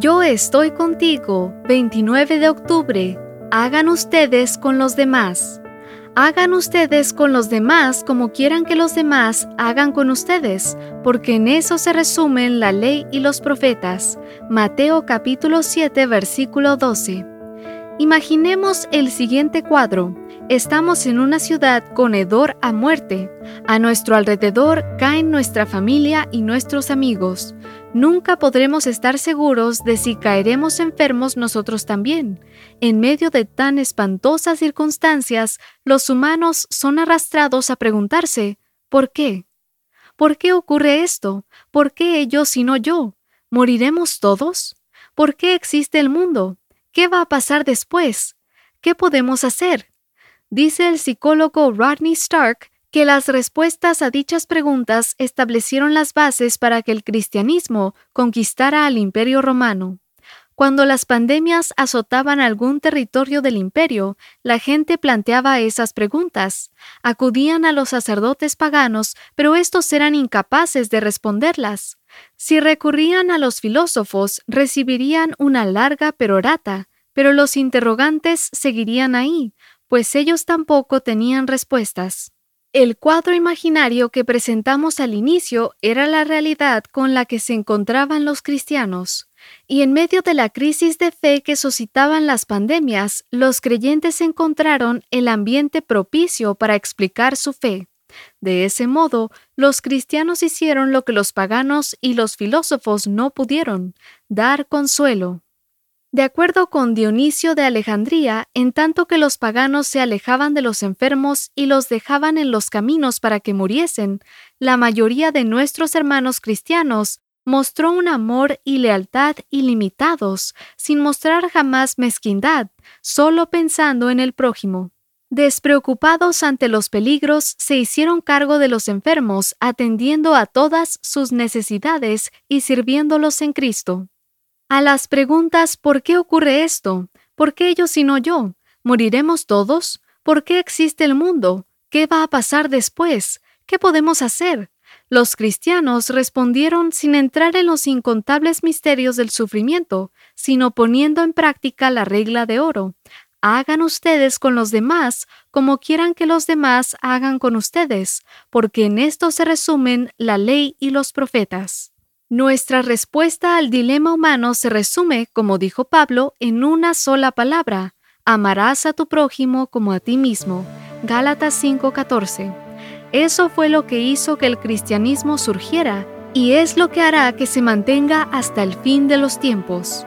Yo estoy contigo, 29 de octubre. Hagan ustedes con los demás. Hagan ustedes con los demás como quieran que los demás hagan con ustedes, porque en eso se resumen la ley y los profetas. Mateo capítulo 7 versículo 12. Imaginemos el siguiente cuadro. Estamos en una ciudad con hedor a muerte. A nuestro alrededor caen nuestra familia y nuestros amigos. Nunca podremos estar seguros de si caeremos enfermos nosotros también. En medio de tan espantosas circunstancias, los humanos son arrastrados a preguntarse, ¿por qué? ¿Por qué ocurre esto? ¿Por qué ellos y no yo? ¿Moriremos todos? ¿Por qué existe el mundo? ¿Qué va a pasar después? ¿Qué podemos hacer? Dice el psicólogo Rodney Stark que las respuestas a dichas preguntas establecieron las bases para que el cristianismo conquistara al imperio romano. Cuando las pandemias azotaban algún territorio del imperio, la gente planteaba esas preguntas. Acudían a los sacerdotes paganos, pero estos eran incapaces de responderlas. Si recurrían a los filósofos, recibirían una larga perorata, pero los interrogantes seguirían ahí, pues ellos tampoco tenían respuestas. El cuadro imaginario que presentamos al inicio era la realidad con la que se encontraban los cristianos, y en medio de la crisis de fe que suscitaban las pandemias, los creyentes encontraron el ambiente propicio para explicar su fe. De ese modo, los cristianos hicieron lo que los paganos y los filósofos no pudieron, dar consuelo. De acuerdo con Dionisio de Alejandría, en tanto que los paganos se alejaban de los enfermos y los dejaban en los caminos para que muriesen, la mayoría de nuestros hermanos cristianos mostró un amor y lealtad ilimitados, sin mostrar jamás mezquindad, solo pensando en el prójimo. Despreocupados ante los peligros, se hicieron cargo de los enfermos, atendiendo a todas sus necesidades y sirviéndolos en Cristo. A las preguntas ¿por qué ocurre esto? ¿Por qué ellos y no yo? ¿Moriremos todos? ¿Por qué existe el mundo? ¿Qué va a pasar después? ¿Qué podemos hacer? Los cristianos respondieron sin entrar en los incontables misterios del sufrimiento, sino poniendo en práctica la regla de oro. Hagan ustedes con los demás como quieran que los demás hagan con ustedes, porque en esto se resumen la ley y los profetas. Nuestra respuesta al dilema humano se resume, como dijo Pablo, en una sola palabra. Amarás a tu prójimo como a ti mismo. Gálatas 5:14. Eso fue lo que hizo que el cristianismo surgiera y es lo que hará que se mantenga hasta el fin de los tiempos.